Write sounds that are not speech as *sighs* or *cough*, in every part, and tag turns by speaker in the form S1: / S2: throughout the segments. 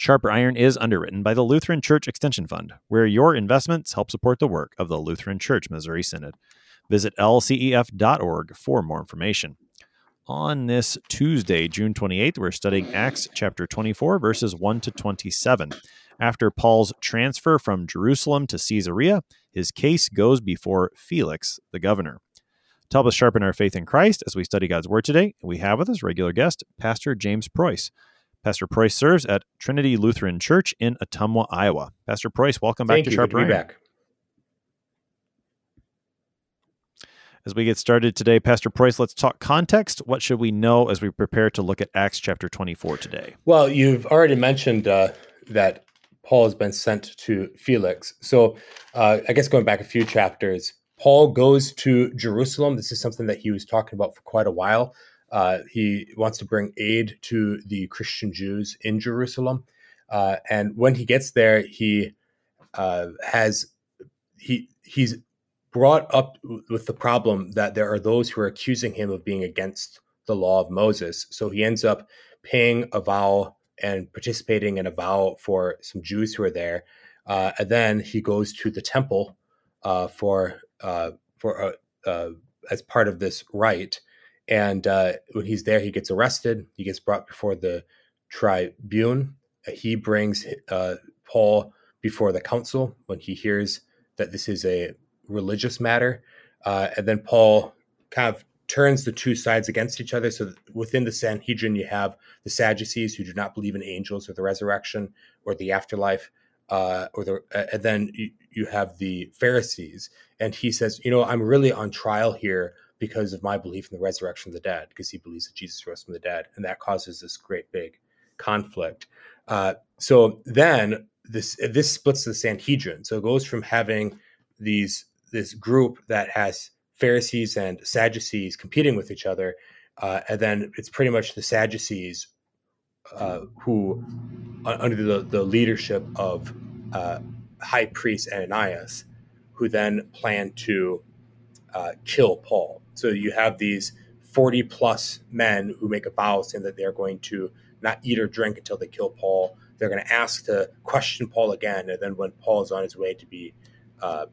S1: Sharper Iron is underwritten by the Lutheran Church Extension Fund, where your investments help support the work of the Lutheran Church Missouri Synod. Visit lcef.org for more information. On this Tuesday, June 28th, we're studying Acts chapter 24, verses 1 to 27. After Paul's transfer from Jerusalem to Caesarea, his case goes before Felix, the governor. To help us sharpen our faith in Christ as we study God's Word today, we have with us regular guest, Pastor James Preuss. Pastor Preuss serves at Trinity Lutheran Church in Ottumwa, Iowa. Pastor Preuss, welcome back
S2: Thank
S1: to
S2: you.
S1: Sharp
S2: Good to be back.
S1: As we get started today, Pastor Preuss, let's talk context. What should we know as we prepare to look at Acts chapter 24 today?
S2: Well, you've already mentioned uh, that Paul has been sent to Felix. So, uh, I guess going back a few chapters, Paul goes to Jerusalem. This is something that he was talking about for quite a while. Uh, he wants to bring aid to the Christian Jews in Jerusalem. Uh, and when he gets there, he uh, has he he's brought up with the problem that there are those who are accusing him of being against the law of Moses. So he ends up paying a vow and participating in a vow for some Jews who are there. Uh, and then he goes to the temple uh, for uh, for as part of this rite. And uh, when he's there, he gets arrested. He gets brought before the tribune. He brings uh, Paul before the council when he hears that this is a religious matter. Uh, and then Paul kind of turns the two sides against each other. So within the Sanhedrin, you have the Sadducees who do not believe in angels or the resurrection or the afterlife. Uh, or the, uh, and then you, you have the Pharisees. And he says, you know, I'm really on trial here because of my belief in the resurrection of the dead, because he believes that Jesus rose from the dead. And that causes this great big conflict. Uh, so then this this splits the Sanhedrin. So it goes from having these this group that has Pharisees and Sadducees competing with each other, uh, and then it's pretty much the Sadducees uh, who, under the, the leadership of uh, High Priest Ananias, who then plan to uh, kill Paul. So you have these forty plus men who make a vow saying that they're going to not eat or drink until they kill Paul. They're going to ask to question Paul again, and then when Paul is on his way to be uh,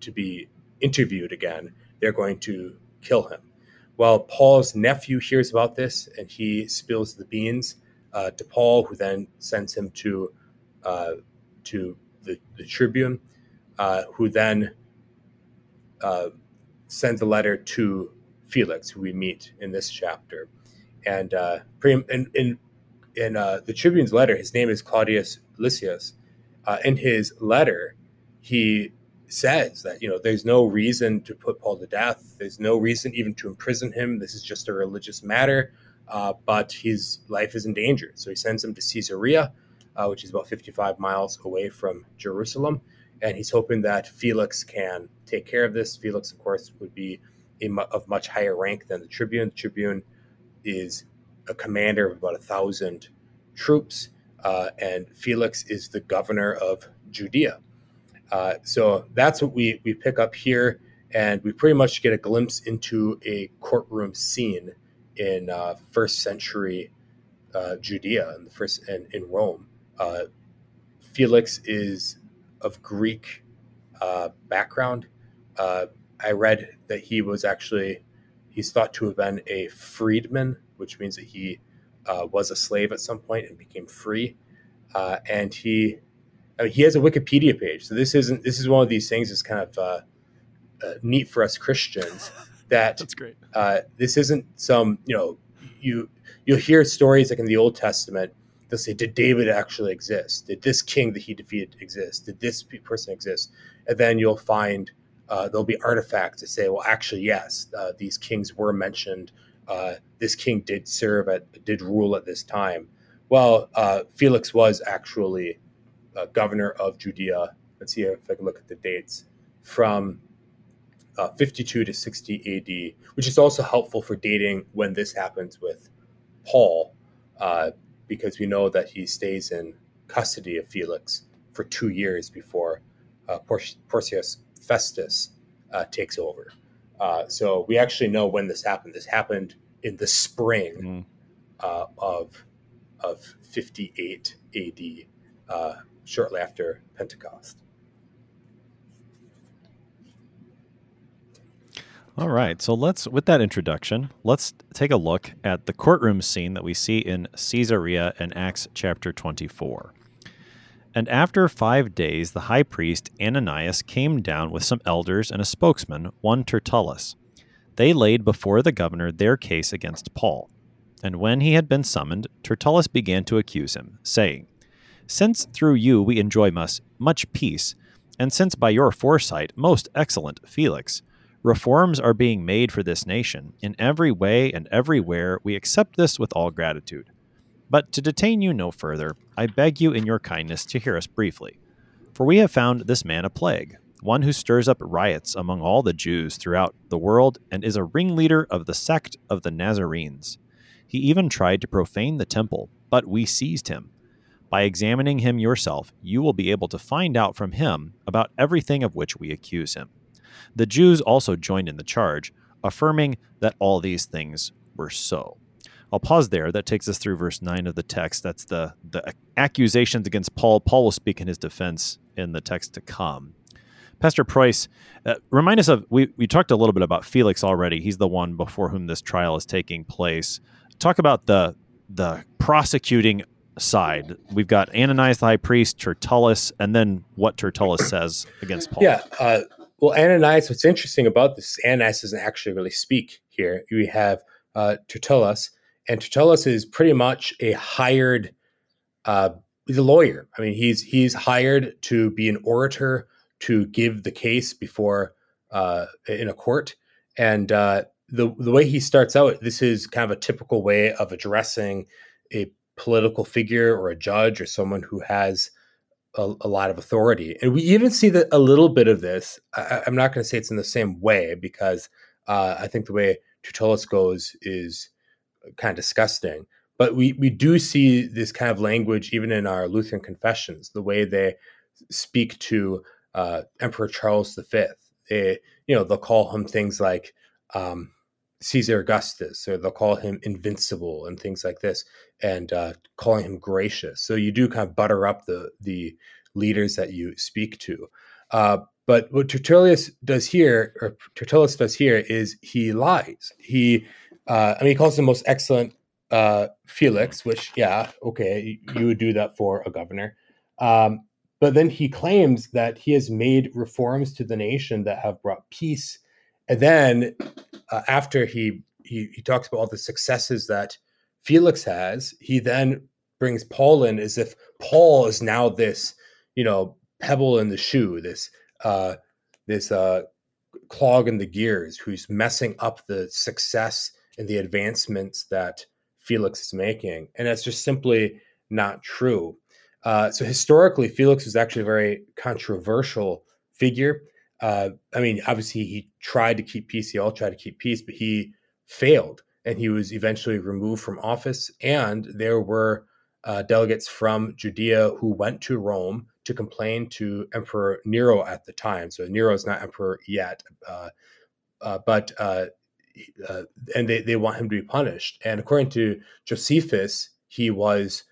S2: to be interviewed again, they're going to kill him. Well, Paul's nephew hears about this and he spills the beans uh, to Paul, who then sends him to uh, to the, the tribune, uh, who then uh, sends a letter to Felix, who we meet in this chapter. And uh, in, in, in uh, the tribune's letter, his name is Claudius Lysias. in his letter, he says that you know there's no reason to put Paul to death. There's no reason even to imprison him. This is just a religious matter, uh, but his life is in danger. So he sends him to Caesarea, uh, which is about 55 miles away from Jerusalem, and he's hoping that Felix can take care of this. Felix, of course, would be of much higher rank than the tribune. The tribune is a commander of about a thousand troops, uh, and Felix is the governor of Judea. Uh, so that's what we, we pick up here. And we pretty much get a glimpse into a courtroom scene in uh, first century uh, Judea in the first and in Rome. Uh, Felix is of Greek uh, background. Uh, I read that he was actually he's thought to have been a freedman, which means that he was a slave at some point and became free. and he I mean, he has a Wikipedia page. So this isn't this is one of these things that's kind of uh, uh, neat for us Christians. *laughs* That
S1: That's great.
S2: uh, this isn't some you know you you'll hear stories like in the Old Testament. They'll say, "Did David actually exist? Did this king that he defeated exist? Did this person exist?" And then you'll find uh, there'll be artifacts that say, "Well, actually, yes, uh, these kings were mentioned. Uh, this king did serve at did rule at this time." Well, uh, Felix was actually uh, governor of Judea. Let's see if I can look at the dates. from uh, 52 to 60 AD, which is also helpful for dating when this happens with Paul, because we know that he stays in custody of Felix for two years before uh, Porcius Festus uh, takes over. Uh, so we actually know when this happened. This happened in the spring mm. of of 58 AD, shortly after Pentecost.
S1: All right, so let's, with that introduction, let's take a look at the courtroom scene that we see in Caesarea in Acts chapter 24. And after five days, the high priest Ananias came down with some elders and a spokesman, one Tertullus. They laid before the governor their case against Paul. And when he had been summoned, Tertullus began to accuse him, saying, Since through you we enjoy much peace, and since by your foresight, most excellent Felix, Reforms are being made for this nation. In every way and everywhere, we accept this with all gratitude. But to detain you no further, I beg you in your kindness to hear us briefly. For we have found this man a plague, one who stirs up riots among all the Jews throughout the world and is a ringleader of the sect of the Nazarenes. He even tried to profane the temple, but we seized him. By examining him yourself, you will be able to find out from him about everything of which we accuse him. The Jews also joined in the charge, affirming that all these things were so. I'll pause there. That takes us through verse 9 of the text. That's the, the accusations against Paul. Paul will speak in his defense in the text to come. Pastor Preuss, uh, remind us of, we, we talked a little bit about Felix already. He's the one before whom this trial is taking place. Talk about the, the prosecuting side. We've got Ananias the high priest, Tertullus, and then what Tertullus says against Paul.
S2: Yeah. Uh, well, Ananias, what's interesting about this, Ananias doesn't actually really speak here. We have uh, Tertullus, and Tertullus is pretty much a hired, uh, he's a lawyer. I mean, he's he's hired to be an orator to give the case before uh, in a court, and uh, the the way he starts out, this is kind of a typical way of addressing a political figure or a judge or someone who has a, a, lot of authority. And we even see that a little bit of this. I, am not going to say it's in the same way because uh, I think the way Tertullus goes is kind of disgusting. But we, we do see this kind of language even in our Lutheran confessions, the way they speak to uh, Emperor Charles V. They, you know, they'll call him things like um, Caesar Augustus, or they'll call him invincible and things like this, and uh, calling him gracious. So you do kind of butter up the the leaders that you speak to. Uh, but what Tertullus does here, or Tertullus does here, is he lies. He, uh, I mean, he calls him most excellent uh, Felix, which, yeah, okay, you would do that for a governor. Um, but then he claims that he has made reforms to the nation that have brought peace. And then uh, after he, he he talks about all the successes that Felix has, he then brings Paul in as if Paul is now this, you know, pebble in the shoe, this uh, this uh, clog in the gears, who's messing up the success and the advancements that Felix is making, and that's just simply not true. Uh, so historically, Felix was actually a very controversial figure. Uh, I mean, obviously, he tried to keep peace. He all tried to keep peace, but he failed, and he was eventually removed from office. And there were uh, delegates from Judea who went to Rome to complain to Emperor Nero at the time. So Nero is not emperor yet, uh, uh but uh, uh, and they, they want him to be punished. And according to Josephus, he was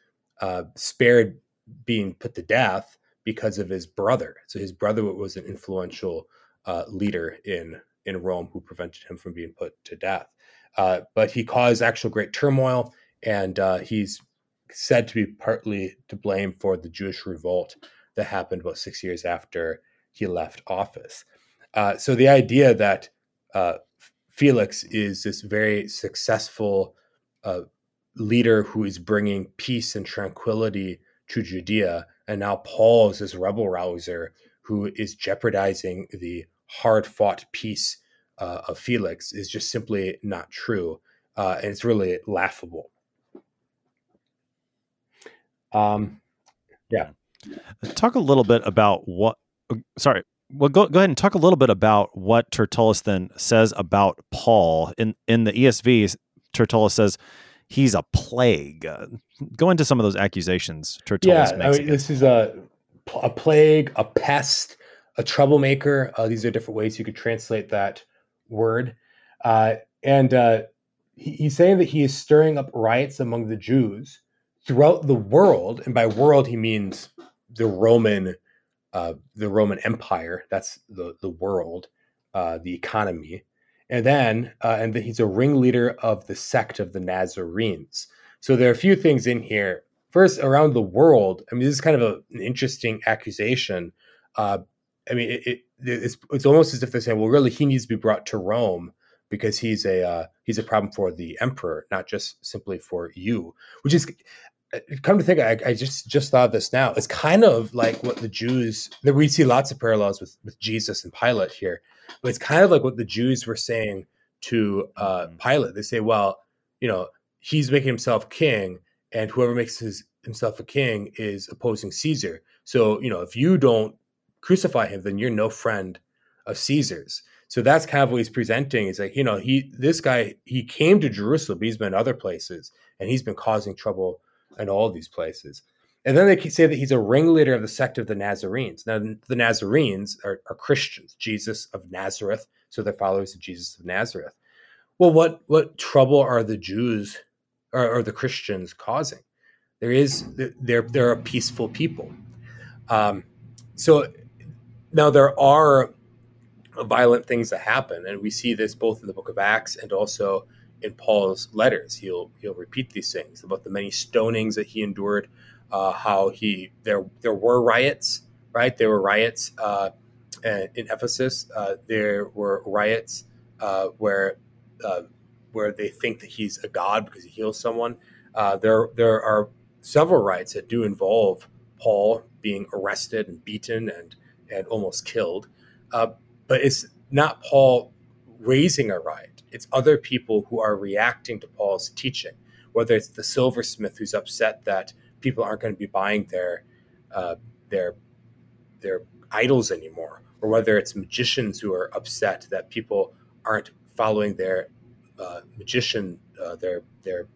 S2: spared being put to death because of his brother. So his brother was an influential uh, leader in in Rome who prevented him from being put to death. Uh, but he caused actual great turmoil, and uh, he's said to be partly to blame for the Jewish revolt that happened about six years after he left office. Uh, so the idea that uh, Felix is this very successful uh, leader who is bringing peace and tranquility to Judea and now Paul is this rebel rouser who is jeopardizing the hard fought peace uh, of Felix is just simply not true. Uh, and it's really laughable. Um, yeah.
S1: Talk a little bit about what, sorry, well, go go ahead and talk a little bit about what Tertullus then says about Paul in in the ESV. Tertullus says he's a plague. Uh, go into some of those accusations Tertullus
S2: yeah,
S1: makes.
S2: I mean, this is a a plague, a pest, a troublemaker. Uh, these are different ways you could translate that word. Uh, and uh, he, he's saying that he is stirring up riots among the Jews throughout the world, and by world he means the Roman, uh, the Roman Empire. That's the the world, uh, the economy, and then uh, and then he's a ringleader of the sect of the Nazarenes. So there are a few things in here. First, around the world, I mean, this is kind of a, an interesting accusation. Uh, I mean, it, it's it's almost as if they're saying, well, really, he needs to be brought to Rome because he's a uh, he's a problem for the emperor, not just simply for you. Which is, uh, come to think, I, I just just thought this now. It's kind of like what the Jews. that We see lots of parallels with with Jesus and Pilate here, but it's kind of like what the Jews were saying to uh, mm-hmm. Pilate. They say, well, you know, he's making himself king, and whoever makes his, himself a king is opposing Caesar. So you know, if you don't crucify him, then you're no friend of Caesar's. So that's kind of what he's presenting. Is like, you know, he this guy he came to Jerusalem, he's been other places, and he's been causing trouble in all these places. And then they say that he's a ringleader of the sect of the Nazarenes. Now, the Nazarenes are, are Christians, Jesus of Nazareth, so they're followers of Jesus of Nazareth. Well, what what trouble are the Jews or, or the Christians causing? There is they're they're a peaceful people. Um, so now there are violent things that happen, and we see this both in the Book of Acts and also in Paul's letters. He'll he'll repeat these things about the many stonings that he endured, uh, how he there there were riots, right? There were riots uh, in Ephesus. Uh, there were riots uh, where uh, where they think that he's a god because he heals someone. Uh, there there are several riots that do involve Paul being arrested and beaten and and almost killed. Uh, but it's not Paul raising a riot. It's other people who are reacting to Paul's teaching, whether it's the silversmith who's upset that people aren't going to be buying their uh, their their idols anymore, or whether it's magicians who are upset that people aren't following their uh, magician uh, their their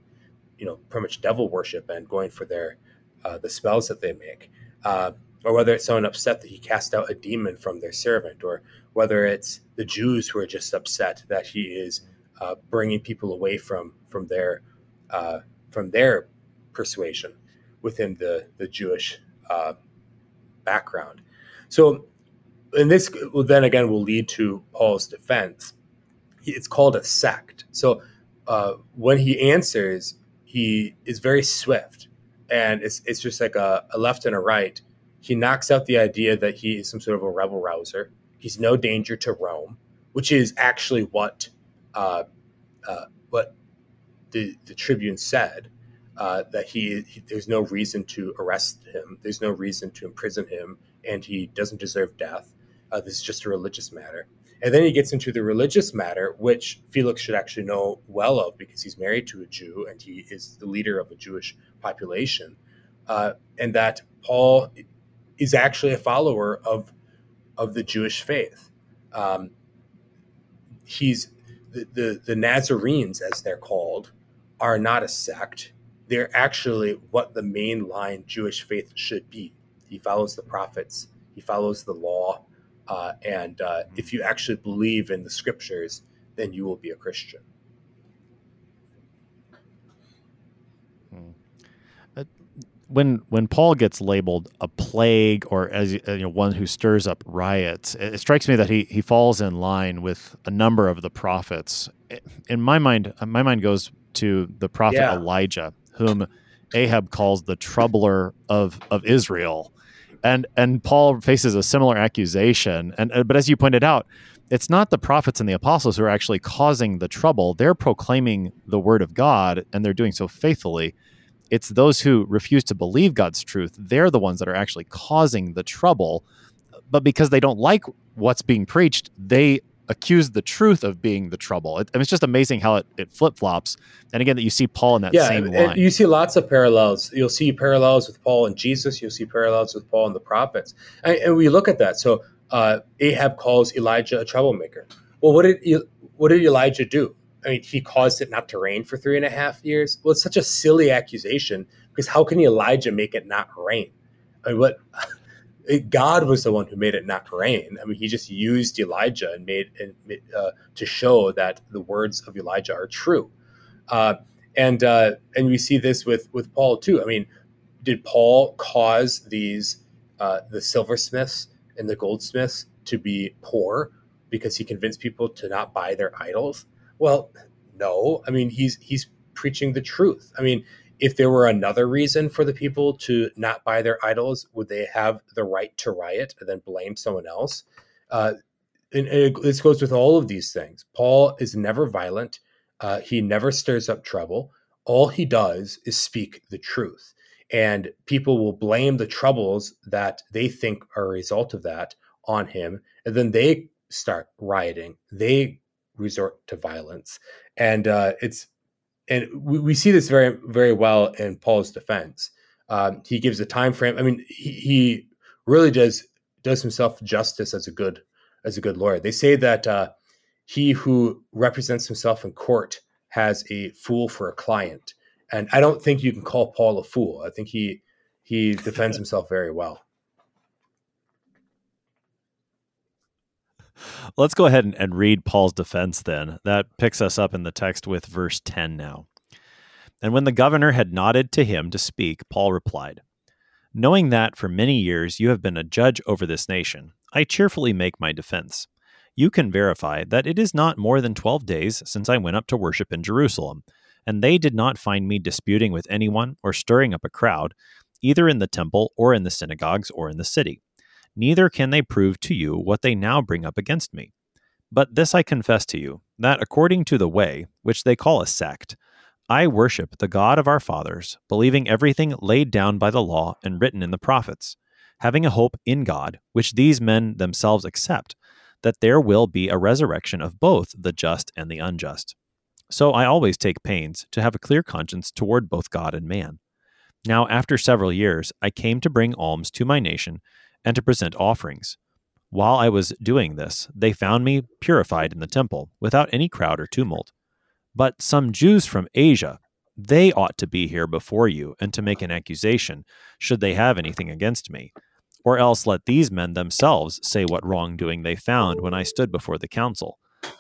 S2: you know pretty much devil worship and going for their uh, the spells that they make. Or whether it's someone upset that he cast out a demon from their servant, or whether it's the Jews who are just upset that he is uh, bringing people away from from their uh, from their persuasion within the the Jewish uh, background. So, and this will then again will lead to Paul's defense. It's called a sect. So, uh, when he answers, he is very swift, and it's it's just like a, a left and a right he knocks out the idea that he is some sort of a rebel rouser. He's no danger to Rome, which is actually what uh, uh, what the the Tribune said uh, that he, he, there's no reason to arrest him. There's no reason to imprison him, and he doesn't deserve death. Uh, this is just a religious matter. And then he gets into the religious matter, which Felix should actually know well of because he's married to a Jew and he is the leader of a Jewish population. Uh, and that Paul is actually a follower of of the Jewish faith. Um, he's the, the, the Nazarenes, as they're called, are not a sect. They're actually what the mainline Jewish faith should be. He follows the prophets. He follows the law. Uh, and uh, if you actually believe in the scriptures, then you will be a Christian.
S1: When when Paul gets labeled a plague or as you know one who stirs up riots, it, strikes me that he he falls in line with a number of the prophets. In my mind, my mind goes to the prophet yeah. Elijah, whom Ahab calls the troubler of of Israel, and and Paul faces a similar accusation. And uh, but as you pointed out, it's not the prophets and the apostles who are actually causing the trouble. They're proclaiming the word of God, and they're doing so faithfully it's those who refuse to believe God's truth. They're the ones that are actually causing the trouble. But because they don't like what's being preached, they accuse the truth of being the trouble. It, it's just amazing how it, it flip flops. And again, that you see Paul in that yeah, same line.
S2: You see lots of parallels. You'll see parallels with Paul and Jesus. You'll see parallels with Paul and the prophets. And, and we look at that. So uh, Ahab calls Elijah a troublemaker. Well, what did what did Elijah do? I mean, he caused it not to rain for three and a half years. Well, it's such a silly accusation because how can Elijah make it not rain? I mean, what *laughs* God was the one who made it not rain. I mean, he just used Elijah and made, uh, to show that the words of Elijah are true. Uh, and uh, and we see this with with Paul too. I mean, did Paul cause these uh, the silversmiths and the goldsmiths to be poor because he convinced people to not buy their idols? Well, no. I mean, he's he's preaching the truth. I mean, if there were another reason for the people to not buy their idols, would they have the right to riot and then blame someone else? Uh, and, and this goes with all of these things. Paul is never violent. Uh, he never stirs up trouble. All he does is speak the truth. And people will blame the troubles that they think are a result of that on him. And then they start rioting. They resort to violence. And uh, it's and we, we see this very very well in Paul's defense. Um, he gives a time frame. I mean, he, he, really does does himself justice as a good as a good lawyer. They say that uh, he who represents himself in court has a fool for a client, and I don't think you can call Paul a fool. I think he he *laughs* defends himself very well.
S1: Let's go ahead and, and, read Paul's defense then. That picks us up in the text with verse 10 now. And when the governor had nodded to him to speak, Paul replied, Knowing that for many years you have been a judge over this nation, I cheerfully make my defense. You can verify that it is not more than twelve days since I went up to worship in Jerusalem, and they did not find me disputing with anyone or stirring up a crowd, either in the temple or in the synagogues or in the city neither can they prove to you what they now bring up against me. But this I confess to you, that according to the way, which they call a sect, I worship the God of our fathers, believing everything laid down by the law and written in the prophets, having a hope in God, which these men themselves accept, that there will be a resurrection of both the just and the unjust. So I always take pains to have a clear conscience toward both God and man. Now, after several years, I came to bring alms to my nation and to present offerings. While I was doing this, they found me purified in the temple, without any crowd or tumult. But some Jews from Asia, they ought to be here before you and to make an accusation, should they have anything against me. Or else let these men themselves say what wrongdoing they found when I stood before the council.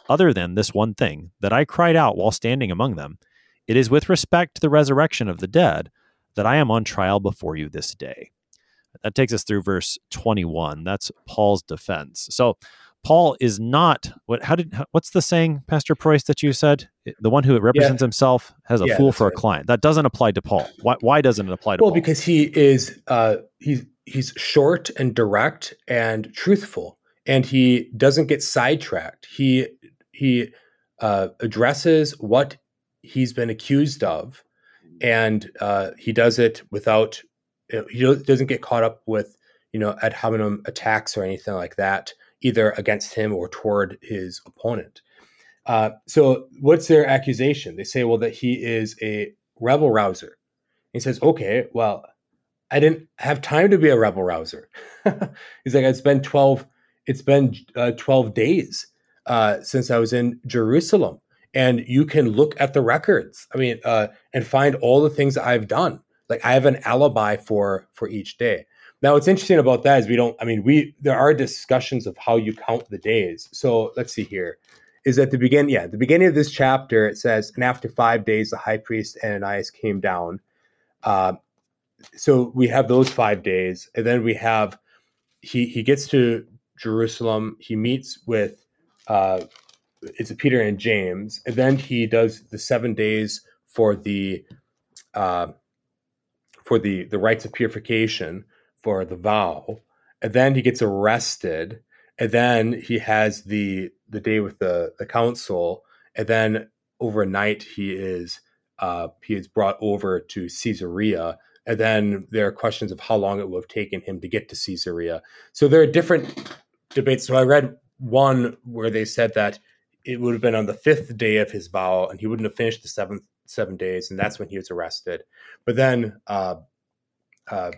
S1: Other than this one thing, that I cried out while standing among them, it is with respect to the resurrection of the dead that I am on trial before you this day. That takes us through verse 21. That's Paul's defense. So Paul is not what how did what's the saying Pastor Preuss that you said the one who represents yeah. himself has a yeah, fool for right. a client that doesn't apply to Paul why, why doesn't it apply to
S2: well
S1: Paul?
S2: because he is uh, he's he's short and direct and truthful and he doesn't get sidetracked he he uh, addresses what he's been accused of and uh, he does it without he doesn't get caught up with you know ad hominem attacks or anything like that either against him or toward his opponent. Uh, so what's their accusation? They say well that he is a rebel rouser. He says okay well i didn't have time to be a rebel rouser. *laughs* He's like it's been 12 it's been uh, 12 days uh, since i was in jerusalem and you can look at the records i mean uh, and find all the things i've done like I have an alibi for for each day. Now, what's interesting about that is we don't. I mean, we there are discussions of how you count the days. So let's see here. Is at the beginning, yeah, the beginning of this chapter it says, and after five days, the high priest Ananias came down. Uh, so we have those five days, and then we have he he gets to Jerusalem. He meets with uh, it's Peter and James, and then he does the seven days for the uh, for the the rites of purification for the vow, and then he gets arrested, and then he has the the day with the the council, and then overnight he is uh, he is brought over to Caesarea, and then there are questions of how long it would have taken him to get to Caesarea. So there are different debates. So I read one where they said that it would have been on the fifth day of his vow, and he wouldn't have finished the seventh seven days, and that's when he was arrested. But then uh, uh,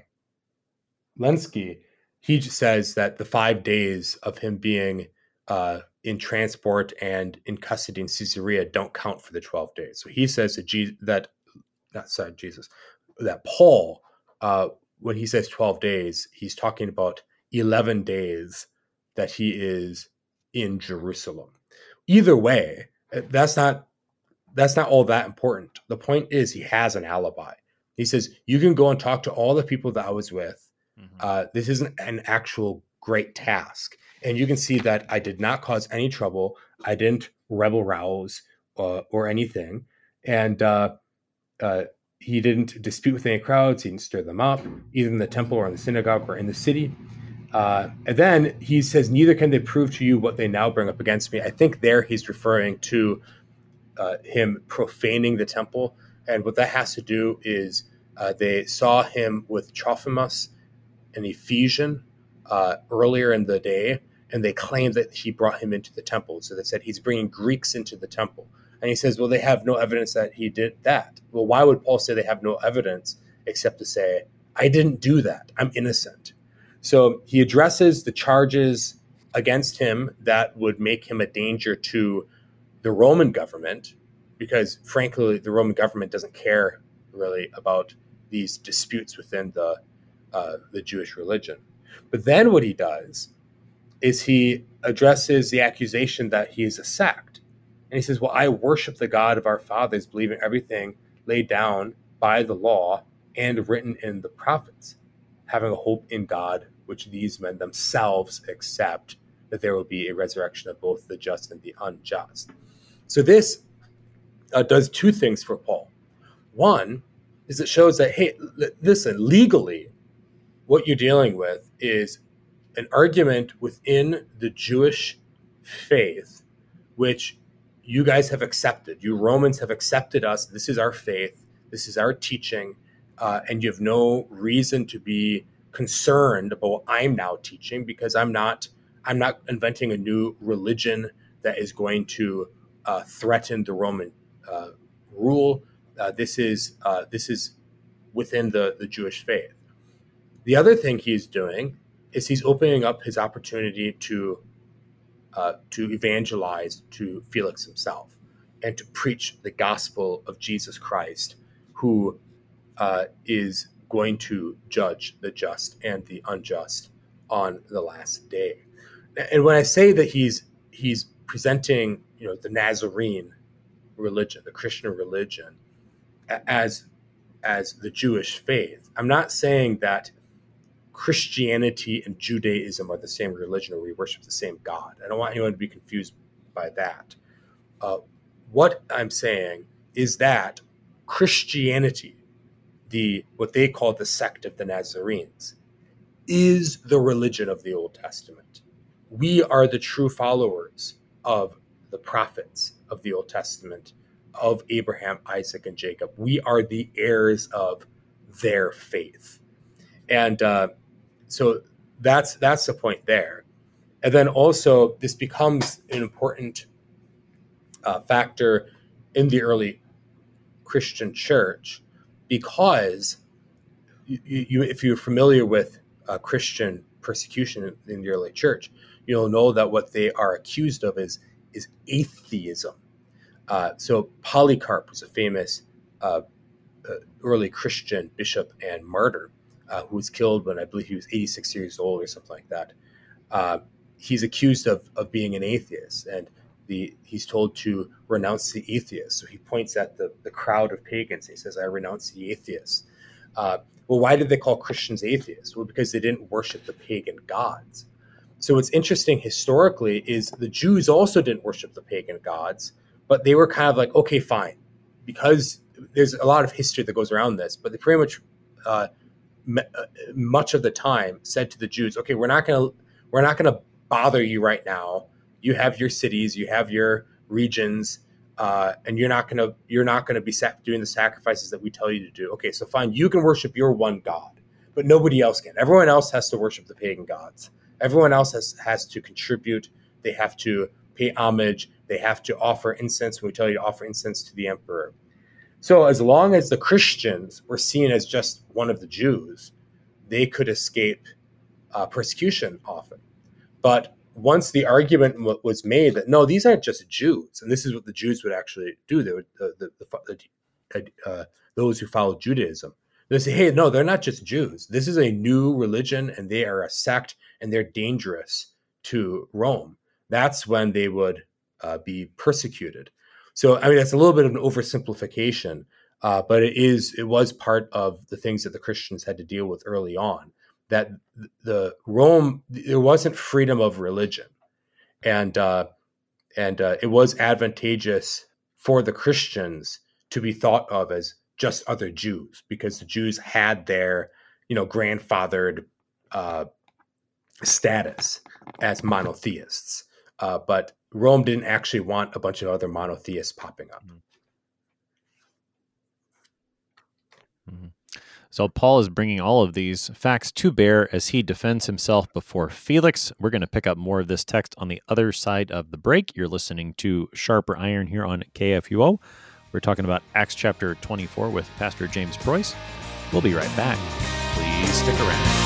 S2: Lenski, he says that the five days of him being uh, in transport and in custody in Caesarea don't count for the 12 days. So he says that, that not sorry, Jesus, that Paul, uh, when he says 12 days, he's talking about 11 days that he is in Jerusalem. Either way, uh, that's not that's not all that important. The point is he has an alibi. He says, You can go and talk to all the people that I was with. Mm-hmm. Uh, this isn't an actual great task. And you can see that I did not cause any trouble. I didn't rebel rouse uh, or anything. And uh, uh, he didn't dispute with any crowds. He didn't stir them up, either in the temple or in the synagogue or in the city. Uh, and then he says, Neither can they prove to you what they now bring up against me. I think there he's referring to uh, him profaning the temple. And what that has to do is uh, they saw him with Trophimus, an Ephesian, uh, earlier in the day, and they claimed that he brought him into the temple. So they said he's bringing Greeks into the temple. And he says, well, they have no evidence that he did that. Well, why would Paul say they have no evidence except to say, I didn't do that. I'm innocent. So he addresses the charges against him that would make him a danger to the Roman government, because frankly, the Roman government doesn't care really about these disputes within the uh, the Jewish religion. But then what he does is he addresses the accusation that he is a sect. And he says, Well, I worship the God of our fathers, believing everything laid down by the law and written in the prophets, having a hope in God, which these men themselves accept that there will be a resurrection of both the just and the unjust. So this uh, does two things for Paul. One is it shows that, hey, l- listen, legally, what you're dealing with is an argument within the Jewish faith, which you guys have accepted. You Romans have accepted us. This is our faith. This is our teaching. Uh, and you have no reason to be concerned about what I'm now teaching because I'm not I'm not inventing a new religion that is going to uh, threaten the Roman uh, rule. Uh, this is uh, this is within the the Jewish faith. The other thing he's doing is he's opening up his opportunity to uh, to evangelize to Felix himself and to preach the gospel of Jesus Christ, who is going to judge the just and the unjust on the last day. And when I say that he's he's presenting, you know, the Nazarene religion, the Christian religion, as as the Jewish faith, I'm not saying that Christianity and Judaism are the same religion or we worship the same God. I don't want anyone to be confused by that. Uh, what I'm saying is that Christianity, the what they call the sect of the Nazarenes, is the religion of the Old Testament. We are the true followers of the prophets of the Old Testament, of Abraham, Isaac, and Jacob. We are the heirs of their faith. And uh, so that's that's the point there and then also this becomes an important uh, factor in the early christian church because you, you, if you're familiar with uh, christian persecution in the early church you'll know that what they are accused of is is atheism uh, so polycarp was a famous uh, uh, early christian bishop and martyr uh, who was killed when I believe he was 86 years old or something like that. Uh, he's accused of, of being an atheist and the he's told to renounce the atheist. So he points at the, the crowd of pagans. He says, I renounce the atheists. Uh, well, why did they call Christians atheists? Well, because they didn't worship the pagan gods. So what's interesting historically is the Jews also didn't worship the pagan gods, but they were kind of like, okay, fine, because there's a lot of history that goes around this, but they pretty much uh, uh, much of the time said to the Jews, "Okay, we're not to we're not to bother you right now. You have your cities, you have your regions, uh, and you're not to you're not to be doing the sacrifices that we tell you to do. Okay, so fine, you can worship your one God, but nobody else can. Everyone else has to worship the pagan gods. Everyone else has has to contribute. They have to pay homage. They have to offer incense when we tell you to offer incense to the emperor. So as long as the Christians were seen as just one of the Jews, they could escape uh, persecution often. But once the argument w- was made that no, these aren't just Jews, and this is what the Jews would actually do, they would the, the, the uh, those who follow Judaism. They say, hey, no, they're not just Jews. This is a new religion, and they are a sect, and they're dangerous to Rome. That's when they would uh, be persecuted. So, I mean, that's a little bit of an oversimplification, uh, but it is it was part of the things that the Christians had to deal with early on. That the Rome there wasn't freedom of religion, and uh, and uh, it was advantageous for the Christians to be thought of as just other Jews because the Jews had their you know grandfathered uh, status as monotheists, uh, but Rome didn't actually want a bunch of other monotheists popping up. Mm-hmm.
S1: Mm-hmm. So Paul is bringing all of these facts to bear as he defends himself before Felix. We're going to pick up more of this text on the other side of the break. You're listening to Sharper Iron here on KFUO. We're talking about Acts chapter 24 with Pastor James Preuss. We'll be right back. Please stick around.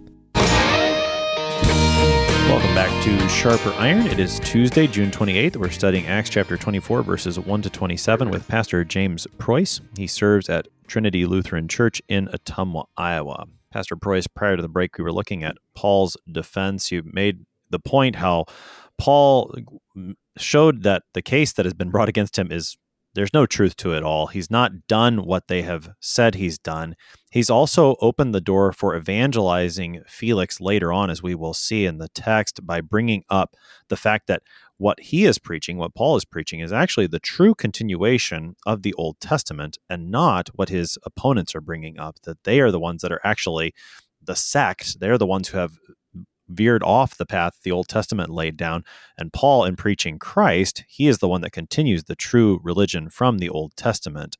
S1: To Sharper Iron. It is Tuesday, June 28th. We're studying Acts chapter 24, verses 1 to 27 with Pastor James Preuss. He serves at Trinity Lutheran Church in Ottumwa, Iowa. Pastor Preuss, prior to the break, we were looking at Paul's defense. You made the point how Paul showed that the case that has been brought against him is there's no truth to it all. He's not done what they have said he's done. He's also opened the door for evangelizing Felix later on, as we will see in the text, by bringing up the fact that what he is preaching, what Paul is preaching, is actually the true continuation of the Old Testament and not what his opponents are bringing up, that they are the ones that are actually the sect. They're the ones who have veered off the path the Old Testament laid down. And Paul, in preaching Christ, he is the one that continues the true religion from the Old Testament.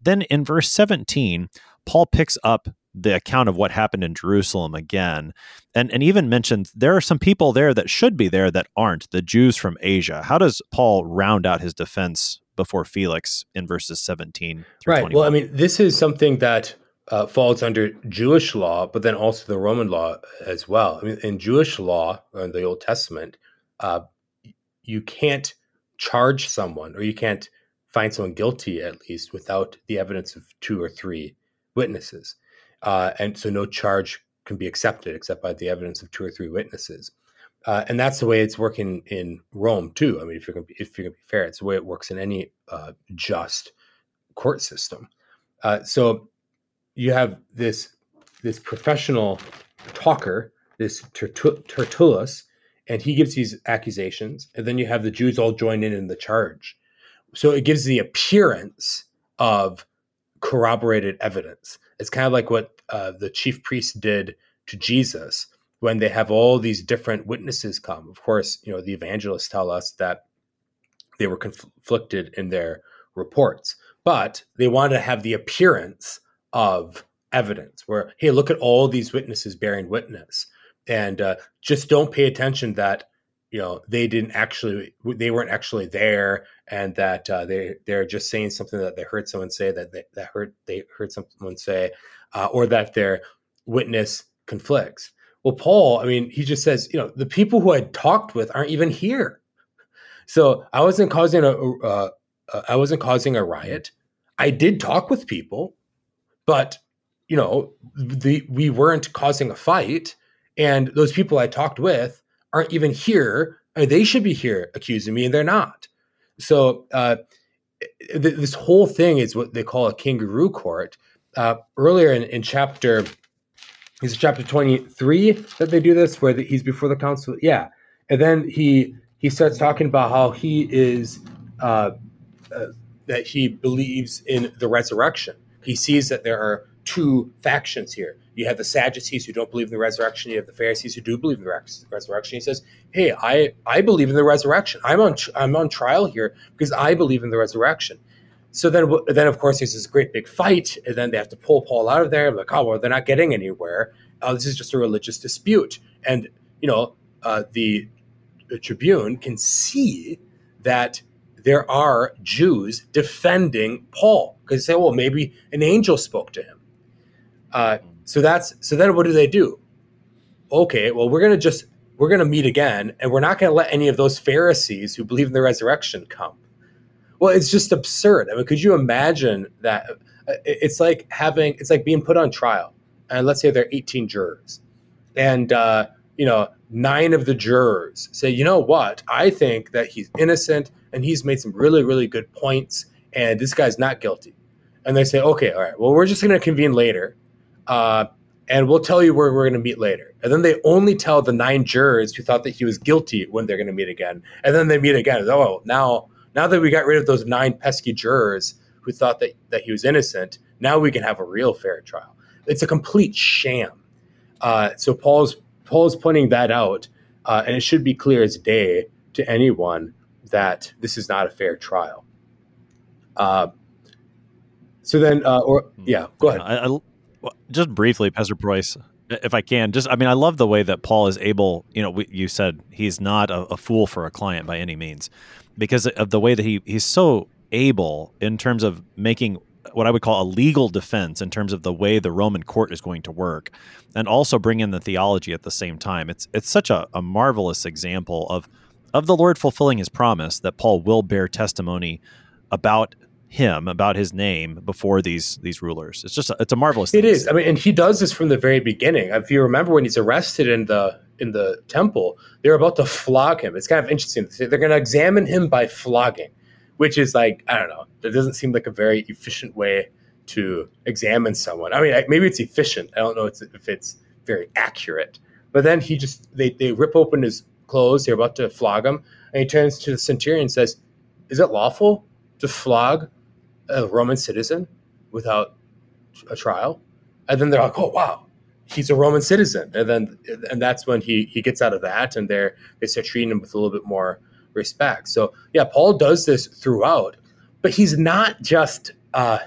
S1: Then in verse 17, Paul picks up the account of what happened in Jerusalem again, and, and even mentions there are some people there that should be there that aren't, the Jews from Asia. How does Paul round out his defense before Felix in verses 17
S2: right.
S1: 21?
S2: Well, I mean, this is something that uh, falls under Jewish law, but then also the Roman law as well. I mean, in Jewish law, in the Old Testament, uh, you can't charge someone or you can't find someone guilty at least without the evidence of two or three witnesses. Uh, and so no charge can be accepted except by the evidence of two or three witnesses. Uh, and that's the way it's working in Rome too. I mean, if you're going to be, if you're to be fair, it's the way it works in any uh, just court system. Uh, so you have this this professional talker, this Tertullus, and he gives these accusations, and then you have the Jews all join in in the charge. So it gives the appearance of corroborated evidence. It's kind of like what uh, the chief priest did to Jesus when they have all these different witnesses come. Of course, you know the evangelists tell us that they were conflicted in their reports, but they wanted to have the appearance of evidence where hey look at all these witnesses bearing witness and uh, just don't pay attention that you know they didn't actually they weren't actually there and that uh, they they're just saying something that they heard someone say that they, that heard they heard someone say uh, or that their witness conflicts. Well paul i mean he just says you know the people who i talked with aren't even here. So i wasn't causing a uh, uh, i wasn't causing a riot. I did talk with people but you know, the we weren't causing a fight, and those people I talked with aren't even here. Mean, they should be here accusing me, and they're not. So uh, th- this whole thing is what they call a kangaroo court. Uh, earlier in, in chapter, is chapter twenty three that they do this, where the, he's before the council. Yeah, and then he he starts talking about how he is uh, uh, that he believes in the resurrection. He sees that there are two factions here. You have the Sadducees who don't believe in the resurrection. You have the Pharisees who do believe in the res- resurrection. He says, "Hey, I I believe in the resurrection. I'm on I'm on trial here because I believe in the resurrection." So then, then of course, there's this great big fight, and then they have to pull Paul out of there. Like, oh well, they're not getting anywhere. Uh, this is just a religious dispute, and you know, uh, the, the Tribune can see that there are Jews defending Paul because they say, well, maybe an angel spoke to him. Uh, so that's so then what do they do? Okay, well, we're gonna just we're gonna meet again, and we're not gonna let any of those Pharisees who believe in the resurrection come. Well, it's just absurd. I mean, could you imagine that? Uh, it's like having it's like being put on trial, and let's say there are 18 jurors, and uh, you know nine of the jurors say, you know what, I think that he's innocent and he's made some really, really good points, and this guy's not guilty. And they say, okay, all right, well, we're just going to convene later, uh, and we'll tell you where we're going to meet later. And then they only tell the nine jurors who thought that he was guilty when they're going to meet again. And then they meet again. Oh, now, now that we got rid of those nine pesky jurors who thought that, that he was innocent, now we can have a real fair trial. It's a complete sham. Uh, so Paul's Paul's pointing that out, uh, and it should be clear as day to anyone that this is not a fair trial. Uh, so then, uh, or yeah, go ahead. I, I,
S1: just briefly, Pastor Preuss, if I can, just I mean, I love the way that Paul is able. You know, we, you said he's not a, a, fool for a client by any means, because of the way that he he's so able in terms of making what I would call a legal defense in terms of the way the Roman court is going to work, and also bring in the theology at the same time. It's it's such a, a marvelous example of of the Lord fulfilling his promise that Paul will bear testimony about him about his name before these these rulers. It's just a, it's a marvelous.
S2: It is. I mean, and he does this from the very beginning. If you remember when he's arrested in the in the temple, they're about to flog him. It's kind of interesting. They're going to examine him by flogging, which is like I don't know. That doesn't seem like a very efficient way to examine someone. I mean, maybe it's efficient. I don't know if it's very accurate. But then he just they they rip open his clothes. They're about to flog him, and he turns to the centurion and says, "Is it lawful to flog a Roman citizen without a trial?" And then they're like, "Oh wow, he's a Roman citizen." And then and that's when he he gets out of that, and they they start treating him with a little bit more respect. So yeah, Paul does this throughout, but he's not just. Uh,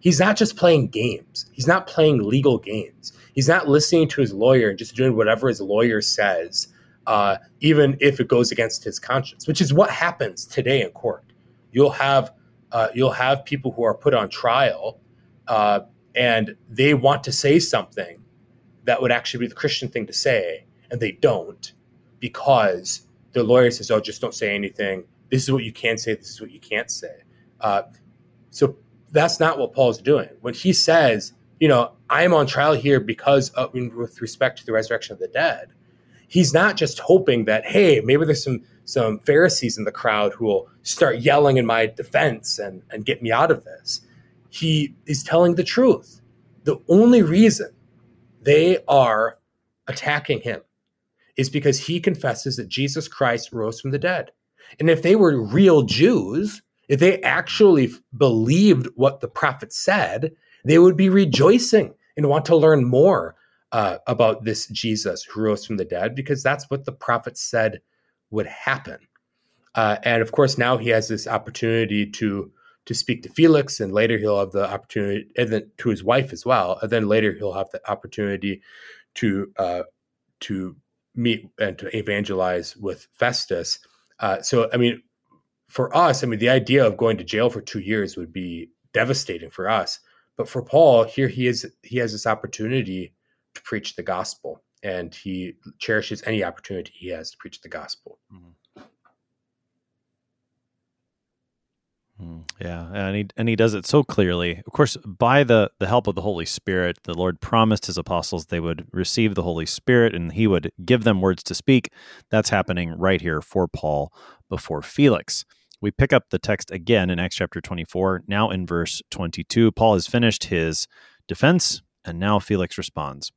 S2: he's not just playing games. He's not playing legal games. He's not listening to his lawyer and just doing whatever his lawyer says uh, even if it goes against his conscience, which is what happens today in court. You'll have uh, you'll have people who are put on trial, uh, and they want to say something that would actually be the Christian thing to say, and they don't because their lawyer says, "Oh, just don't say anything. This is what you can say. This is what you can't say." Uh, so that's not what Paul's doing when he says, "You know, I am on trial here because of, with respect to the resurrection of the dead." he's not just hoping that hey maybe there's some some pharisees in the crowd who will start yelling in my defense and and get me out of this. He is telling the truth. The only reason they are attacking him is because he confesses that Jesus Christ rose from the dead. And if they were real Jews if they actually believed what the prophet said they would be rejoicing and want to learn more uh, about this Jesus who rose from the dead because that's what the prophet said would happen. Uh, and of course, now he has this opportunity to to speak to Felix, and later he'll have the opportunity, and then to his wife as well. And then later he'll have the opportunity to uh, to meet and to evangelize with Festus. Uh, so, I mean, for us, I mean, the idea of going to jail for two years would be devastating for us. But for Paul, here he is, he has this opportunity to preach the gospel, and he cherishes any opportunity he has to preach the gospel. Mm-hmm.
S1: Yeah, and he and he does it so clearly. Of course, by the the help of the Holy Spirit, the Lord promised his apostles they would receive the Holy Spirit and he would give them words to speak. That's happening right here for Paul before Felix. We pick up the text again in Acts chapter 24, now in verse 22. Paul has finished his defense and now Felix responds.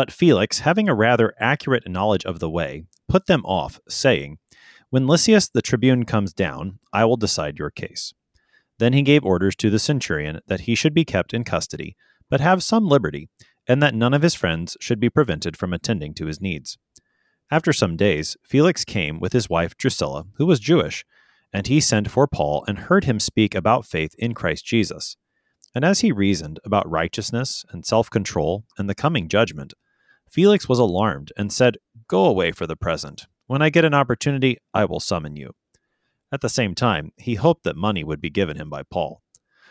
S1: But Felix, having a rather accurate knowledge of the way, put them off, saying, When Lysias the tribune comes down, I will decide your case. Then he gave orders to the centurion that he should be kept in custody, but have some liberty, and that none of his friends should be prevented from attending to his needs. After some days, Felix came with his wife Drusilla, who was Jewish, and he sent for Paul and heard him speak about faith in Christ Jesus. And as he reasoned about righteousness and self control and the coming judgment, Felix was alarmed and said, Go away for the present. When I get an opportunity, I will summon you. At the same time, he hoped that money would be given him by Paul.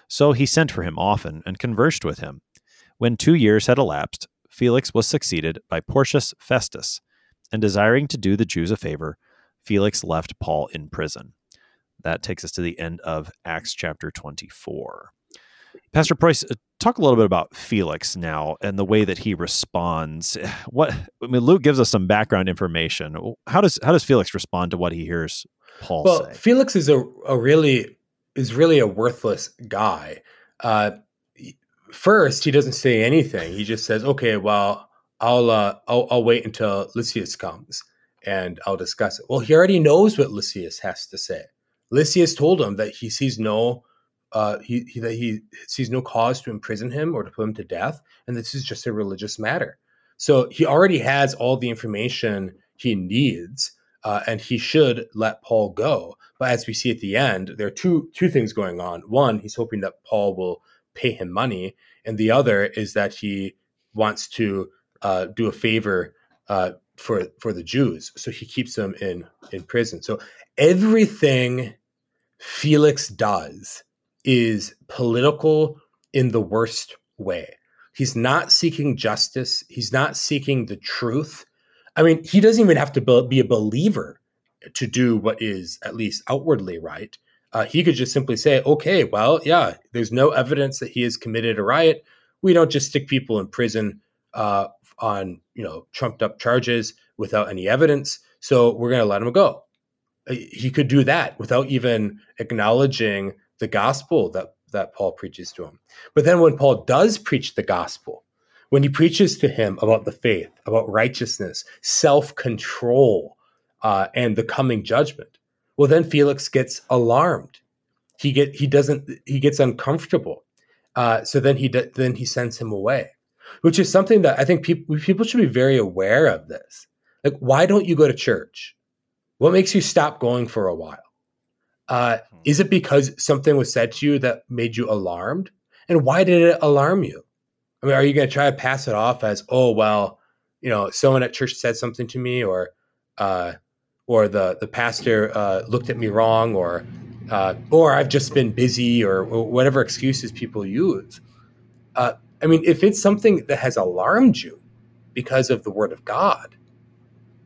S1: So he sent for him often and conversed with him. When two years had elapsed, Felix was succeeded by Porcius Festus, and desiring to do the Jews a favor, Felix left Paul in prison. That takes us to the end of Acts chapter 24. Pastor Preuss, uh, talk a little bit about Felix now and the way that he responds. *sighs* What I mean, Luke gives us some background information. How does how does Felix respond to what he hears Paul say?
S2: well,
S1: say?
S2: Felix is a, a really is really a worthless guy. Uh, first, he doesn't say anything. He just says, "Okay, well, I'll uh, I'll, I'll wait until Lysias comes and I'll discuss it." Well, he already knows what Lysias has to say. Lysias told him that he sees no uh, he, he, that he sees no cause to imprison him or to put him to death, and this is just a religious matter. So he already has all the information he needs, uh, and he should let Paul go. But as we see at the end, there are two two things going on. One, he's hoping that Paul will pay him money, and the other is that he wants to uh, do a favor uh, for for the Jews, so he keeps them in in prison. So everything Felix does is political in the worst way. He's not seeking justice. He's not seeking the truth. I mean, he doesn't even have to be a believer to do what is at least outwardly right. Uh, he could just simply say, okay, well, yeah, there's no evidence that he has committed a riot. We don't just stick people in prison uh, on, you know, trumped up charges without any evidence. So we're going to let him go. Uh, he could do that without even acknowledging the gospel that that Paul preaches to him. But then when Paul does preach the gospel, when he preaches to him about the faith, about righteousness, self-control, uh, and the coming judgment, well, then Felix gets alarmed. He get he doesn't he gets uncomfortable. Uh, so then he then he sends him away, which is something that I think people people should be very aware of. This, like, why don't you go to church? What makes you stop going for a while? Uh, hmm. is it because something was said to you that made you alarmed? And why did it alarm you? I mean, are you going to try to pass it off as, oh, well, you know, someone at church said something to me, or, uh, or the the pastor uh, looked at me wrong, or, uh, or I've just been busy, or, or whatever excuses people use. Uh, I mean, if it's something that has alarmed you because of the Word of God,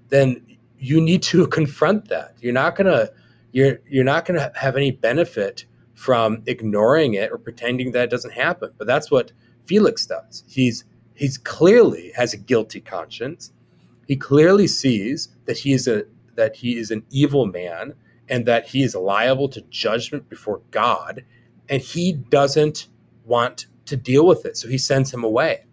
S2: then you need to *laughs* confront that. You're not going to you're you're not going to have any benefit from ignoring it or pretending that it doesn't happen. But that's what Felix does. He's he's clearly has a guilty conscience. He clearly sees that he is a that he is an evil man and that he is liable to judgment before God, and he doesn't want to deal with it. So he sends him away.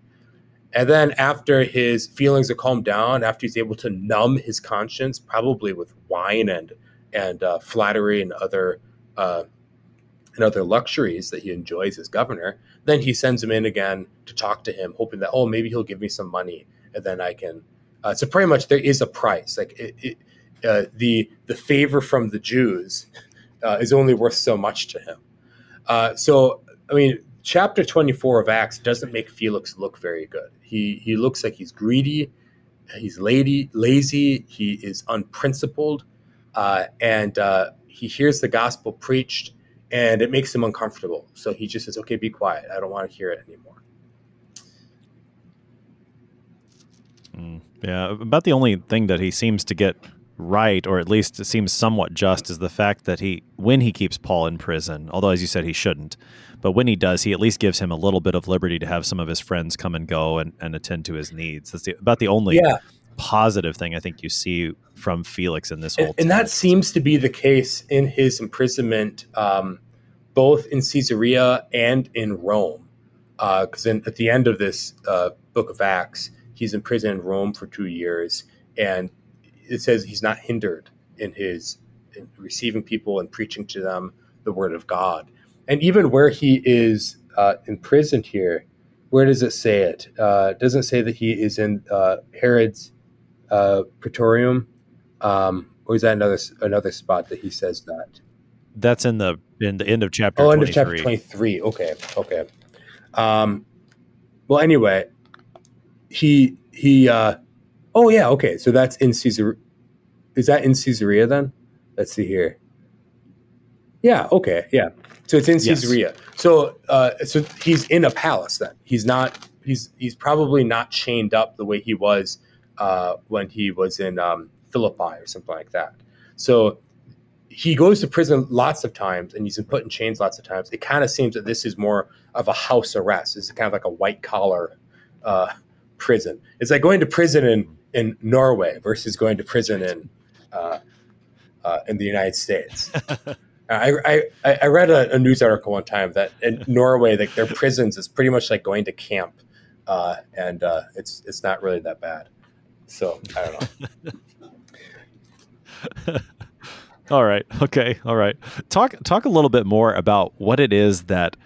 S2: And then after his feelings are calmed down, after he's able to numb his conscience, probably with wine and and uh, flattery and other uh, and other luxuries that he enjoys as governor, then he sends him in again to talk to him, hoping that oh maybe he'll give me some money and then I can. Uh, so pretty much there is a price. Like it, it, uh, the the favor from the Jews uh, is only worth so much to him. Uh, so I mean, chapter twenty four of Acts doesn't make Felix look very good. He he looks like he's greedy, he's lady lazy, he is unprincipled uh, and uh, he hears the gospel preached, and it makes him uncomfortable. So he just says, "Okay, be quiet. I don't want to hear it anymore."
S1: Mm, yeah, about the only thing that he seems to get right, or at least it seems somewhat just, is the fact that he, when he keeps Paul in prison, although as you said he shouldn't, but when he does, he at least gives him a little bit of liberty to have some of his friends come and go and, and attend to his needs. That's the, about the only yeah positive thing I think you see from Felix in this whole.
S2: And, and that seems to be the case in his imprisonment, um, both in Caesarea and in Rome. Because uh, at the end of this uh, book of Acts, he's in prison in Rome for two years, and it says he's not hindered in his in receiving people and preaching to them the word of God. And even where he is uh, imprisoned here, where does it say it? Uh, it doesn't say that he is in uh, Herod's uh, praetorium, um, or is that another another spot that he says that?
S1: That's in the in the end of chapter.
S2: Oh,
S1: end
S2: of chapter twenty three. Okay, okay. Um, well, anyway, he he. Uh, oh yeah, okay. So that's in Caesar. Is that in Caesarea then? Let's see here. Yeah. Okay. Yeah. So it's in Caesarea. Yes. So uh, so he's in a palace then. He's not. He's he's probably not chained up the way he was uh, when he was in um, Philippi or something like that. So he goes to prison lots of times and he's been put in chains lots of times. It kind of seems that this is more of a house arrest. It's kind of like a white collar uh, prison. It's like going to prison in, in Norway versus going to prison in uh, uh, in the United States. *laughs* I, I, I read a, a, news article one time that in Norway, like their prisons is pretty much like going to camp, uh, and uh, it's it's not really that bad. So I don't
S1: know. *laughs* all right. Okay. All right. Talk talk a little bit more about what it is that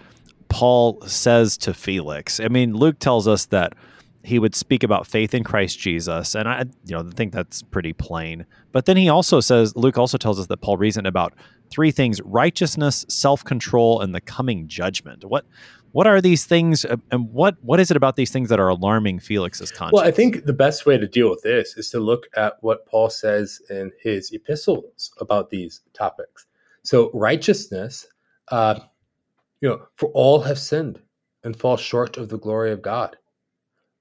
S1: Paul says to Felix. I mean, Luke tells us that he would speak about faith in Christ Jesus, and I, you know, think that's pretty plain. But then he also says, Luke also tells us that Paul reasoned about three things: righteousness, self-control, and the coming judgment. What what are these things, uh, and what what is it about these things that are alarming Felix's conscience?
S2: Well, I think the best way to deal with this is to look at what Paul says in his epistles about these topics. So, righteousness, uh, you know, for all have sinned and fall short of the glory of God,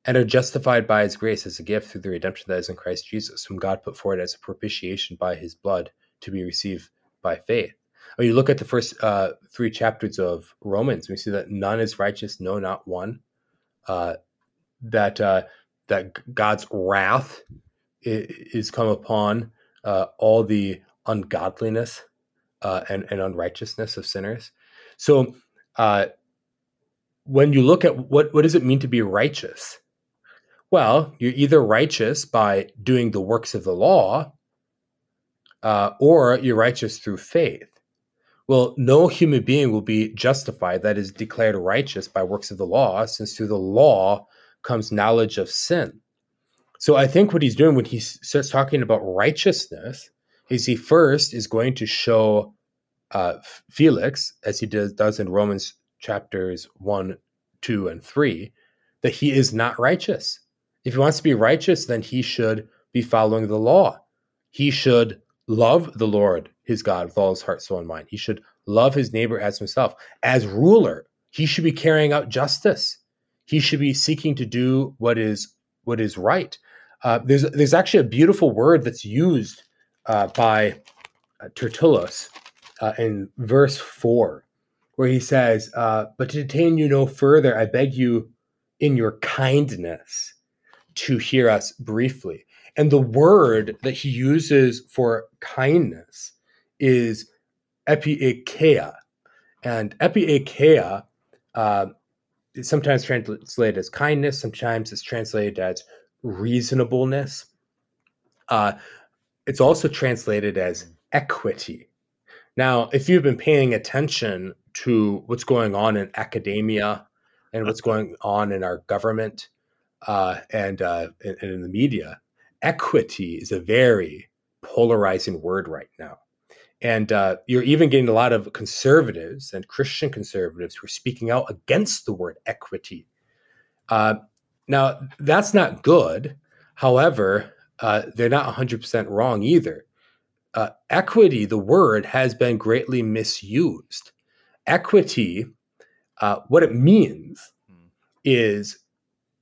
S2: and are justified by His grace as a gift through the redemption that is in Christ Jesus, whom God put forward as a propitiation by His blood to be received by faith. When you look at the first uh, three chapters of Romans, we see that none is righteous, no, not one. Uh, that uh, that God's wrath is come upon uh, all the ungodliness uh, and, and unrighteousness of sinners. So, uh, when you look at what what does it mean to be righteous? Well, you're either righteous by doing the works of the law, or you're righteous through faith. Well, no human being will be justified, that is, declared righteous by works of the law, since through the law comes knowledge of sin. So I think what he's doing when he starts talking about righteousness is he first is going to show uh, Felix, as he does, does in Romans chapters 1, 2, and 3, that he is not righteous. If he wants to be righteous, then he should be following the law. He should love the Lord his God with all his heart, soul, and mind. He should love his neighbor as himself. As ruler, he should be carrying out justice. He should be seeking to do what is what is right. Uh, there's there's actually a beautiful word that's used uh, by uh, Tertullus uh, in verse four, where he says, uh, "But to detain you no further, I beg you, in your kindness, to hear us briefly." And the word that he uses for kindness is epieikeia. And epieikeia uh, is sometimes translated as kindness, sometimes it's translated as reasonableness. Uh, it's also translated as equity. Now, if you've been paying attention to what's going on in academia and what's going on in our government uh, and, uh, and in the media, equity is a very polarizing word right now. And uh, you're even getting a lot of conservatives and Christian conservatives who are speaking out against the word equity. Uh, now, that's not good. However, uh, they're not 100% wrong either. Uh, equity, the word, has been greatly misused. Equity, uh, what it means hmm. is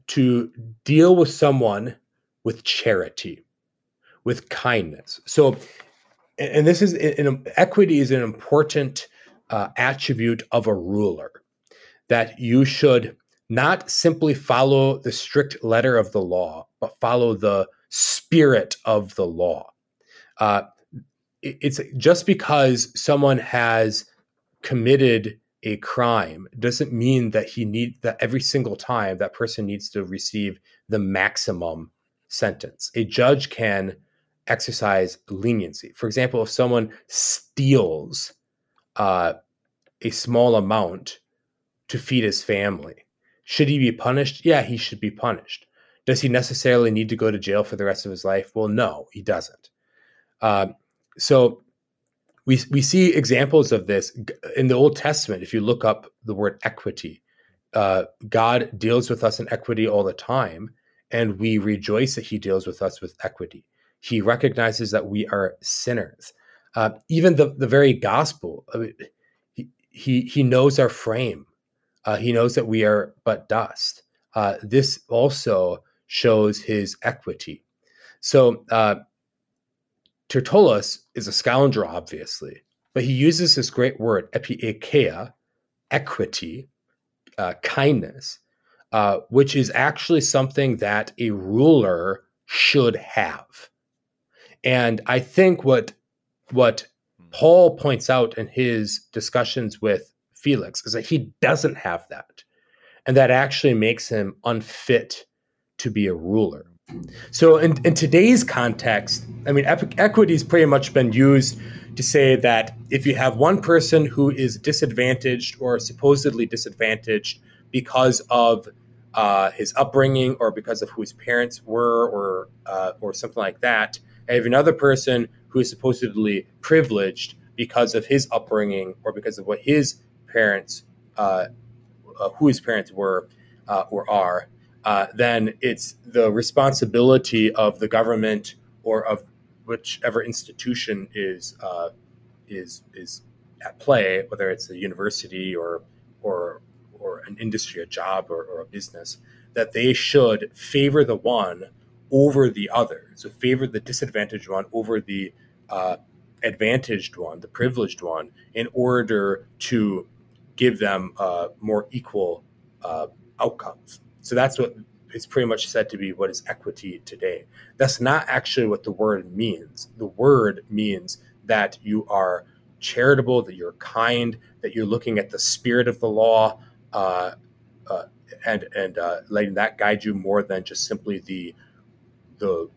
S2: to deal with someone with charity, with kindness. So, and this is an, equity is an important uh, attribute of a ruler that you should not simply follow the strict letter of the law, but follow the spirit of the law. Uh, it's just because someone has committed a crime doesn't mean that he need that every single time that person needs to receive the maximum sentence. A judge can exercise leniency. For example, if someone steals uh, a small amount to feed his family, should he be punished? Yeah, he should be punished. Does he necessarily need to go to jail for the rest of his life? Well, no, he doesn't. Um, so we we see examples of this in the Old Testament. If you look up the word equity, uh, God deals with us in equity all the time, and we rejoice that He deals with us with equity. He recognizes that we are sinners. Uh, even the the very gospel, I mean, he, he he knows our frame. Uh, he knows that we are but dust. Uh, this also shows His equity. So uh, Tertullus is a scoundrel, obviously, but he uses this great word, epieikeia, equity, uh, kindness, uh, which is actually something that a ruler should have. And I think what what Paul points out in his discussions with Felix is that he doesn't have that, and that actually makes him unfit to be a ruler. So, in, in today's context, I mean, equity has pretty much been used to say that if you have one person who is disadvantaged or supposedly disadvantaged because of uh, his upbringing or because of who his parents were or uh, or something like that, I have another person who is supposedly privileged because of his upbringing or because of what his parents, uh, uh who his parents were uh, or are uh, then it's the responsibility of the government or of whichever institution is uh, is is at play, whether it's a university or or or an industry, a job, or, or a business, that they should favor the one over the other. So favor the disadvantaged one over the uh, advantaged one, the privileged one, in order to give them uh, more equal uh, outcomes. So that's what is pretty much said to be what is equity today. That's not actually what the word means. The word means that you are charitable, that you're kind, that you're looking at the spirit of the law, uh, uh, and and uh, letting that guide you more than just simply the the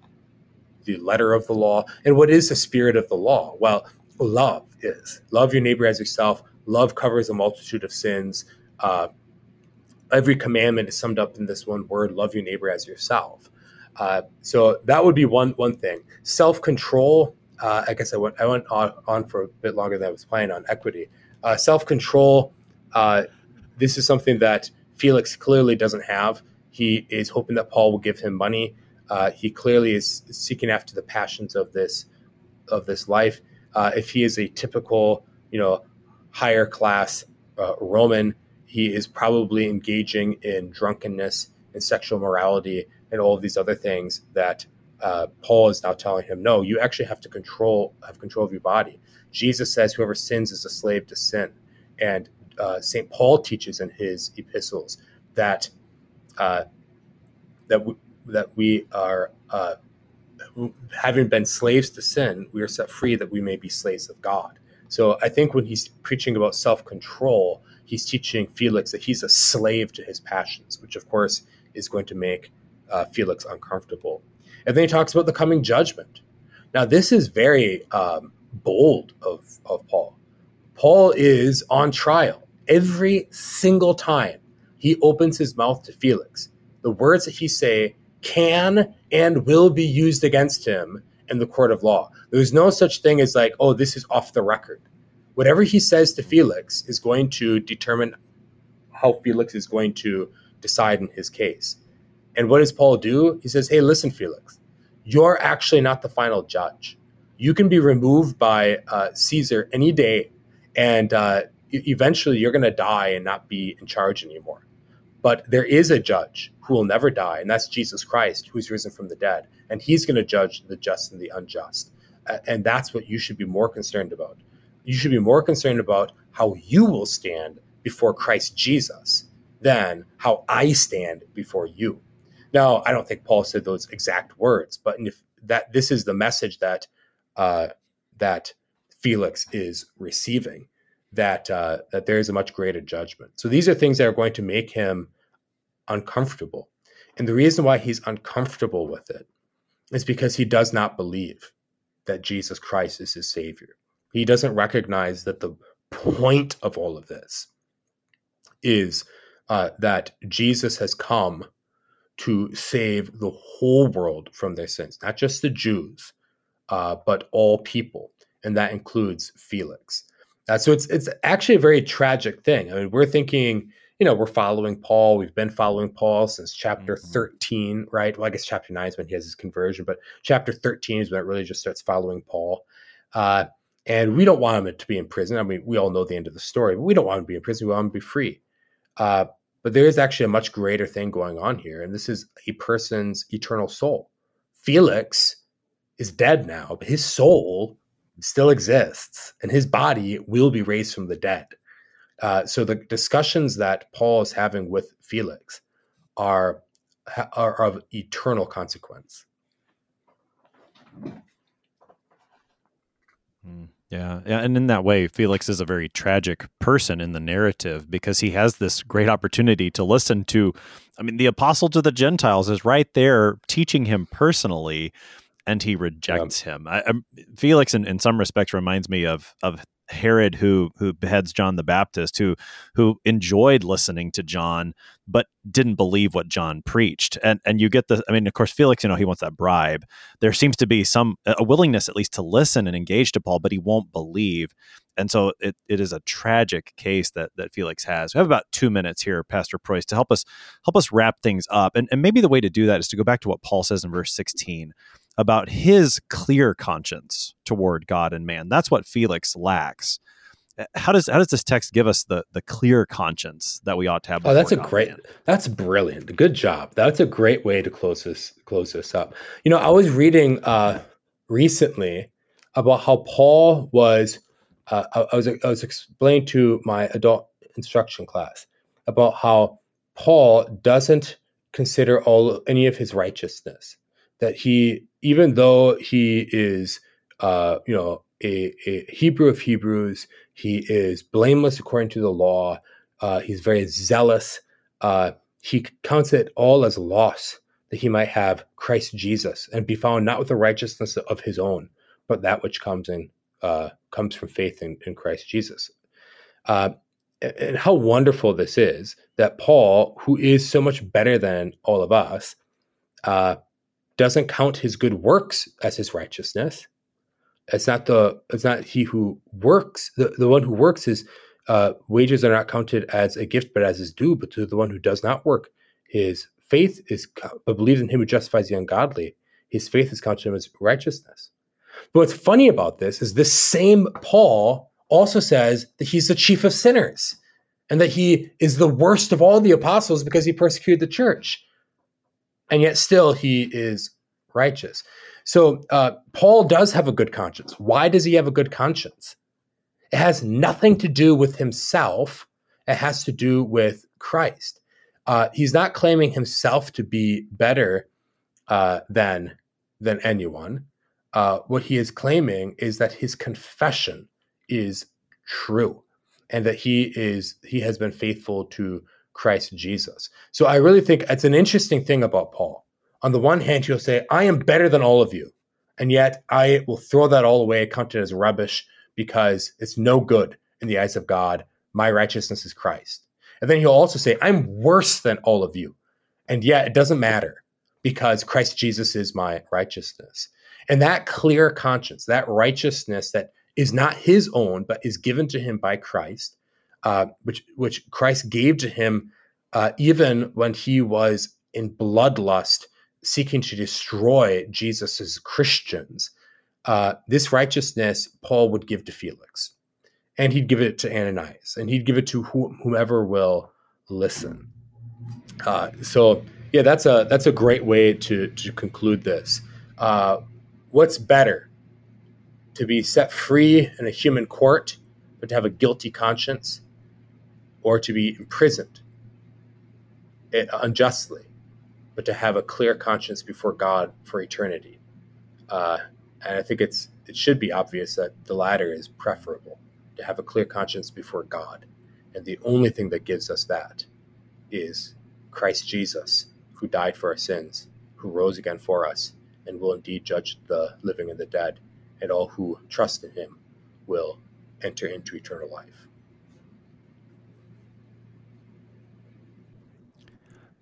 S2: the letter of the law. And what is the spirit of the law? Well, love is love your neighbor as yourself. Love covers a multitude of sins. Uh, every commandment is summed up in this one word love your neighbor as yourself uh, so that would be one one thing self-control uh, i guess i went i went on, on, for a bit longer than i was planning on equity uh, self-control uh, this is something that felix clearly doesn't have he is hoping that paul will give him money uh, he clearly is seeking after the passions of this of this life uh, if he is a typical you know higher class roman he is probably engaging in drunkenness and sexual morality and all of these other things that uh, Paul is now telling him, no, you actually have to control, have control of your body. Jesus says, whoever sins is a slave to sin. And uh, St. Paul teaches in his epistles that uh, that we, that we are uh, having been slaves to sin, we are set free that we may be slaves of God. So I think when he's preaching about self control, he's teaching Felix that he's a slave to his passions, which of course is going to make uh, Felix uncomfortable. And then he talks about the coming judgment. Now, this is very um, bold of, of Paul. Paul is on trial every single time he opens his mouth to Felix. The words that he say can and will be used against him in the court of law. There's no such thing as like, oh, this is off the record whatever he says to Felix is going to determine how Felix is going to decide in his case. And what does Paul do? He says, Hey, listen, Felix, you're actually not the final judge. You can be removed by uh, Caesar any day, and uh, eventually you're going to die and not be in charge anymore. But there is a judge who will never die, and that's Jesus Christ, who's risen from the dead. And he's going to judge the just and the unjust. And that's what you should be more concerned about you should be more concerned about how you will stand before Christ Jesus than how I stand before you. Now, I don't think Paul said those exact words, but if that this is the message that uh, that Felix is receiving, that uh, that there is a much greater judgment. So these are things that are going to make him uncomfortable, and the reason why he's uncomfortable with it is because he does not believe that Jesus Christ is his Savior. He doesn't recognize that the point of all of this is uh, that Jesus has come to save the whole world from their sins, not just the Jews, uh, but all people, and that includes Felix. Uh, so it's it's actually a very tragic thing. I mean, we're thinking, you know, we're following Paul. We've been following Paul since chapter mm-hmm. 13, right? Well, I guess chapter 9 is when he has his conversion, but chapter 13 is when it really just starts following Paul. Uh, and we don't want him to be in prison. I mean, we all know the end of the story, but we don't want him to be in prison. We want him to be free. Uh, but there is actually a much greater thing going on here, and this is a person's eternal soul. Felix is dead now, but his soul still exists, and his body will be raised from the dead. Uh, so the discussions that Paul is having with Felix are are of eternal consequence.
S1: Hmm. Yeah, yeah, and in that way, Felix is a very tragic person in the narrative because he has this great opportunity to listen to. I mean, the apostle to the Gentiles is right there teaching him personally, and he rejects him. I, I, Felix, in, in some respects, reminds me of of Herod who who beheads John the Baptist, who who enjoyed listening to John but didn't believe what John preached. And and you get the I mean, of course, Felix, you know, he wants that bribe. There seems to be some a willingness at least to listen and engage to Paul, but he won't believe. And so it, it is a tragic case that that Felix has. We have about two minutes here, Pastor Preuss, to help us help us wrap things up. And, and maybe the way to do that is to go back to what Paul says in verse 16 about his clear conscience toward God and man. That's what Felix lacks. Uh, how does how does this text give us the the clear conscience that we ought to have?
S2: Oh, that's a God great. That's brilliant. Good job. That's a great way to close this close this up. You know, I was reading uh, recently about how Paul was. Uh, I, I was I was explaining to my adult instruction class about how Paul doesn't consider all any of his righteousness that he even though he is, uh, you know, a, a, Hebrew of Hebrews, he is blameless according to the law. Uh, he's very zealous. Uh, he counts it all as loss that he might have Christ Jesus and be found not with the righteousness of his own, but that which comes in uh, comes from faith in, in Christ Jesus. Uh, and how wonderful this is that Paul, who is so much better than all of us, uh, doesn't count his good works as his righteousness. It's not the it's not he who works. The, the one who works is uh, wages are not counted as a gift, but as his due. But to the one who does not work, his faith is but believes in him who justifies the ungodly. His faith is counted as righteousness. But what's funny about this is this same Paul also says that he's the chief of sinners and that he is the worst of all the apostles because he persecuted the church and yet still he is righteous. So uh, Paul does have a good conscience. Why does he have a good conscience? It has nothing to do with himself. It has to do with Christ. Uh, he's not claiming himself to be better uh, than than anyone. Uh, what he is claiming is that his confession is true, and that he is he has been faithful to Christ Jesus. So I really think it's an interesting thing about Paul. On the one hand, he'll say, I am better than all of you. And yet I will throw that all away, count it as rubbish because it's no good in the eyes of God. My righteousness is Christ. And then he'll also say, I'm worse than all of you. And yet it doesn't matter because Christ Jesus is my righteousness. And that clear conscience, that righteousness that is not his own, but is given to him by Christ, uh, which which Christ gave to him uh, even when he was in bloodlust, seeking to destroy Jesus's Christians. Uh, this righteousness Paul would give to Felix, and he'd give it to Ananias, and he'd give it to whomever will listen. Uh, so, yeah, that's a that's a great way to to conclude this. Uh, what's better, to be set free in a human court, but to have a guilty conscience, or to be imprisoned eh, unjustly, but to have a clear conscience before God for eternity. Uh, and I think it's it should be obvious that the latter is preferable to have a clear conscience before God. And the only thing that gives us that is Christ Jesus, who died for our sins, who rose again for us, and will indeed judge the living and the dead, and all who trust in him will enter into eternal life.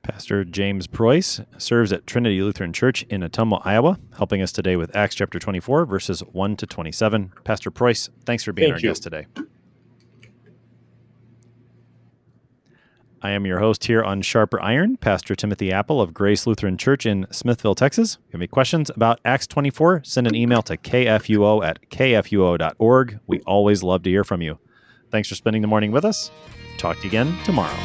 S1: Pastor James Preuss serves at Trinity Lutheran Church in Ottumwa, Iowa, helping us today with Acts chapter 24, verses 1 to 27. Pastor Preuss, thanks for being
S2: Thank
S1: our
S2: you.
S1: guest today. I am your host here on Sharper Iron, Pastor Timothy Appel of Grace Lutheran Church in Smithville, Texas. If you have any questions about Acts 24, send an email to kfuo at kfuo.org. We always love to hear from you. Thanks for spending the morning with us. Talk to you again tomorrow.